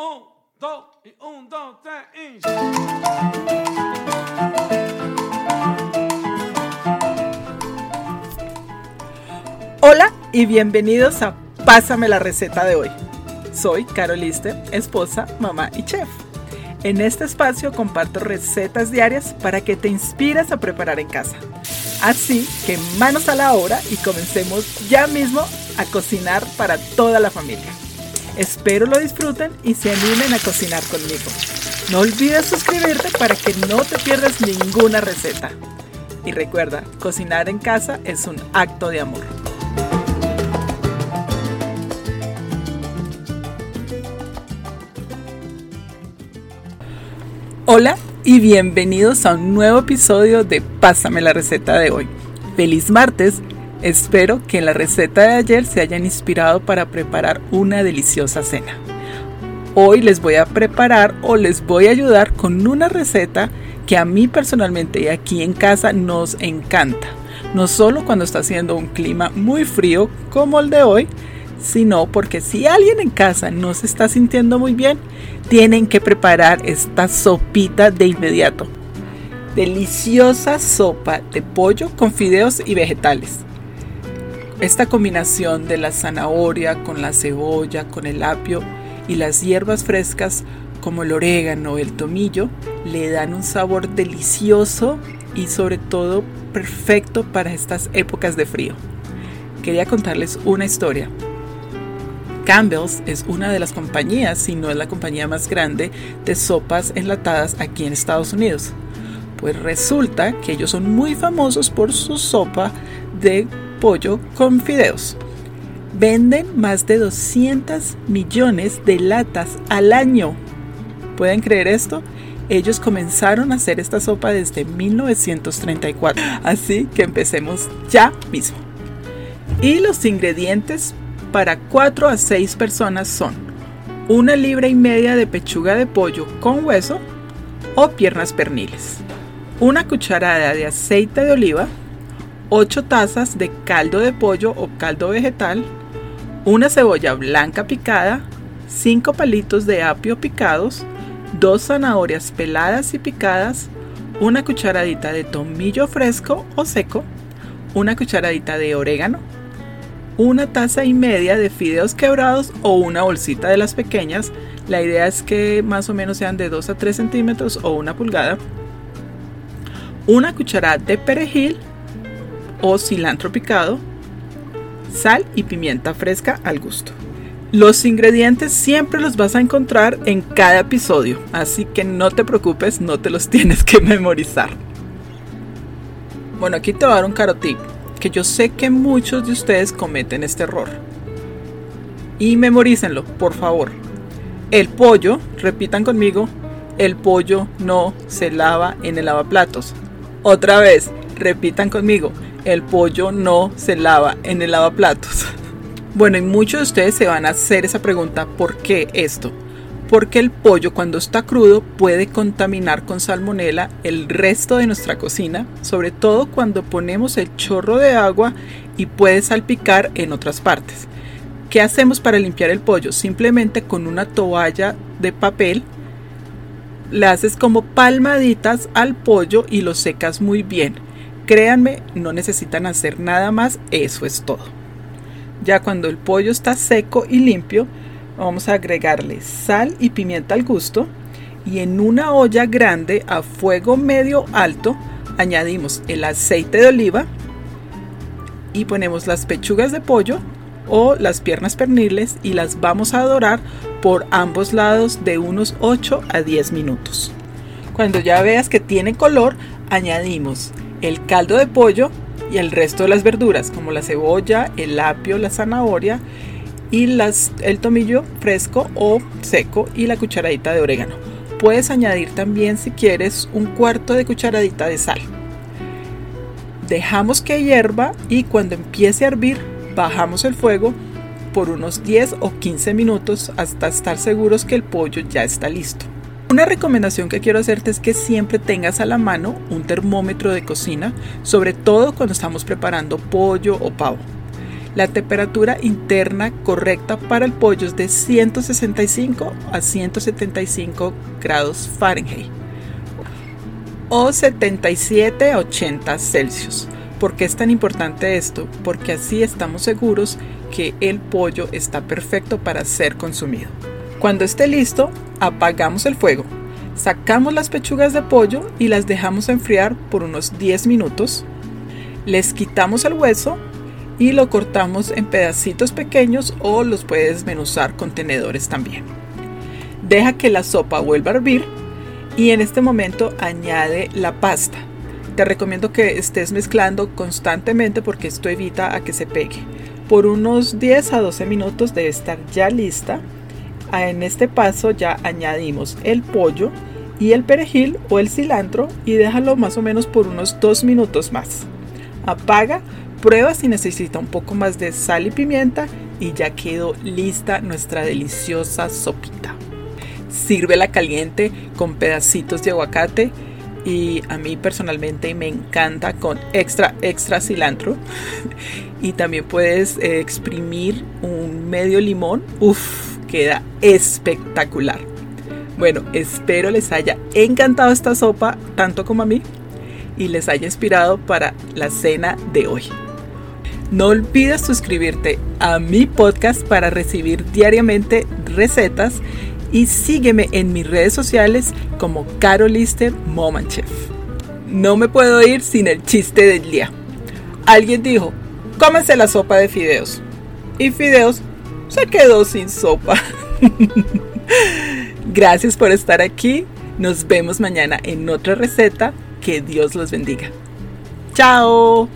Un, dos, y un, dos, tres, y... Hola y bienvenidos a Pásame la receta de hoy. Soy Caroliste, esposa, mamá y chef. En este espacio comparto recetas diarias para que te inspires a preparar en casa. Así que manos a la obra y comencemos ya mismo a cocinar para toda la familia. Espero lo disfruten y se animen a cocinar conmigo. No olvides suscribirte para que no te pierdas ninguna receta. Y recuerda, cocinar en casa es un acto de amor. Hola y bienvenidos a un nuevo episodio de Pásame la receta de hoy. Feliz martes. Espero que en la receta de ayer se hayan inspirado para preparar una deliciosa cena. Hoy les voy a preparar o les voy a ayudar con una receta que a mí personalmente y aquí en casa nos encanta. No solo cuando está haciendo un clima muy frío como el de hoy, sino porque si alguien en casa no se está sintiendo muy bien, tienen que preparar esta sopita de inmediato. Deliciosa sopa de pollo con fideos y vegetales. Esta combinación de la zanahoria con la cebolla, con el apio y las hierbas frescas como el orégano, el tomillo, le dan un sabor delicioso y sobre todo perfecto para estas épocas de frío. Quería contarles una historia. Campbell's es una de las compañías, si no es la compañía más grande, de sopas enlatadas aquí en Estados Unidos. Pues resulta que ellos son muy famosos por su sopa de pollo con fideos. Venden más de 200 millones de latas al año. ¿Pueden creer esto? Ellos comenzaron a hacer esta sopa desde 1934. Así que empecemos ya mismo. Y los ingredientes para 4 a 6 personas son una libra y media de pechuga de pollo con hueso o piernas perniles, una cucharada de aceite de oliva, 8 tazas de caldo de pollo o caldo vegetal, una cebolla blanca picada, 5 palitos de apio picados, 2 zanahorias peladas y picadas, una cucharadita de tomillo fresco o seco, una cucharadita de orégano, una taza y media de fideos quebrados o una bolsita de las pequeñas. La idea es que más o menos sean de 2 a 3 centímetros o una pulgada. Una cucharada de perejil o cilantro picado. Sal y pimienta fresca al gusto. Los ingredientes siempre los vas a encontrar en cada episodio, así que no te preocupes, no te los tienes que memorizar. Bueno, aquí te voy a dar un carotip que yo sé que muchos de ustedes cometen este error. Y memorícenlo, por favor. El pollo, repitan conmigo, el pollo no se lava en el lavaplatos. Otra vez, repitan conmigo, el pollo no se lava en el lavaplatos. Bueno, y muchos de ustedes se van a hacer esa pregunta, ¿por qué esto? porque el pollo cuando está crudo puede contaminar con salmonela el resto de nuestra cocina, sobre todo cuando ponemos el chorro de agua y puede salpicar en otras partes. ¿Qué hacemos para limpiar el pollo? Simplemente con una toalla de papel le haces como palmaditas al pollo y lo secas muy bien. Créanme, no necesitan hacer nada más, eso es todo. Ya cuando el pollo está seco y limpio, vamos a agregarle sal y pimienta al gusto y en una olla grande a fuego medio alto añadimos el aceite de oliva y ponemos las pechugas de pollo o las piernas perniles y las vamos a dorar por ambos lados de unos 8 a 10 minutos. Cuando ya veas que tiene color, añadimos el caldo de pollo y el resto de las verduras como la cebolla, el apio, la zanahoria y las, el tomillo fresco o seco y la cucharadita de orégano. Puedes añadir también si quieres un cuarto de cucharadita de sal. Dejamos que hierva y cuando empiece a hervir bajamos el fuego por unos 10 o 15 minutos hasta estar seguros que el pollo ya está listo. Una recomendación que quiero hacerte es que siempre tengas a la mano un termómetro de cocina, sobre todo cuando estamos preparando pollo o pavo. La temperatura interna correcta para el pollo es de 165 a 175 grados Fahrenheit o 77 a 80 Celsius. ¿Por qué es tan importante esto? Porque así estamos seguros que el pollo está perfecto para ser consumido. Cuando esté listo, apagamos el fuego, sacamos las pechugas de pollo y las dejamos enfriar por unos 10 minutos. Les quitamos el hueso y lo cortamos en pedacitos pequeños o los puedes menuzar con tenedores también. Deja que la sopa vuelva a hervir y en este momento añade la pasta. Te recomiendo que estés mezclando constantemente porque esto evita a que se pegue. Por unos 10 a 12 minutos debe estar ya lista. En este paso ya añadimos el pollo y el perejil o el cilantro y déjalo más o menos por unos 2 minutos más. Apaga Prueba si necesita un poco más de sal y pimienta y ya quedó lista nuestra deliciosa sopita. Sírvela caliente con pedacitos de aguacate y a mí personalmente me encanta con extra extra cilantro y también puedes eh, exprimir un medio limón. Uf, queda espectacular. Bueno, espero les haya encantado esta sopa tanto como a mí y les haya inspirado para la cena de hoy. No olvides suscribirte a mi podcast para recibir diariamente recetas y sígueme en mis redes sociales como Carolister Momanchef. No me puedo ir sin el chiste del día. Alguien dijo, cómense la sopa de fideos. Y fideos se quedó sin sopa. Gracias por estar aquí. Nos vemos mañana en otra receta. Que Dios los bendiga. Chao.